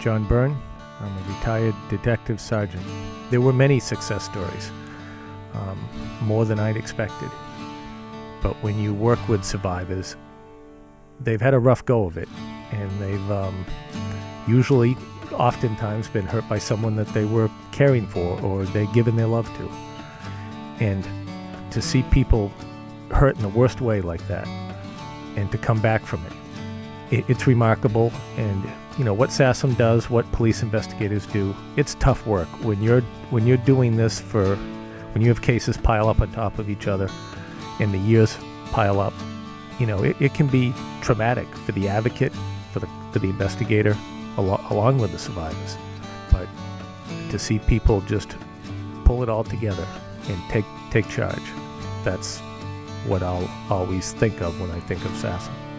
John Burne. I'm a retired detective sergeant. There were many success stories, um, more than I'd expected. But when you work with survivors, they've had a rough go of it, and they've um, usually, oftentimes, been hurt by someone that they were caring for or they've given their love to. And to see people hurt in the worst way like that, and to come back from it, it it's remarkable. And you know what SASM does, what police investigators do. It's tough work when you're when you're doing this for when you have cases pile up on top of each other, and the years pile up. You know, it, it can be traumatic for the advocate, for the for the investigator, al- along with the survivors. But to see people just pull it all together and take take charge, that's what I'll always think of when I think of SASM.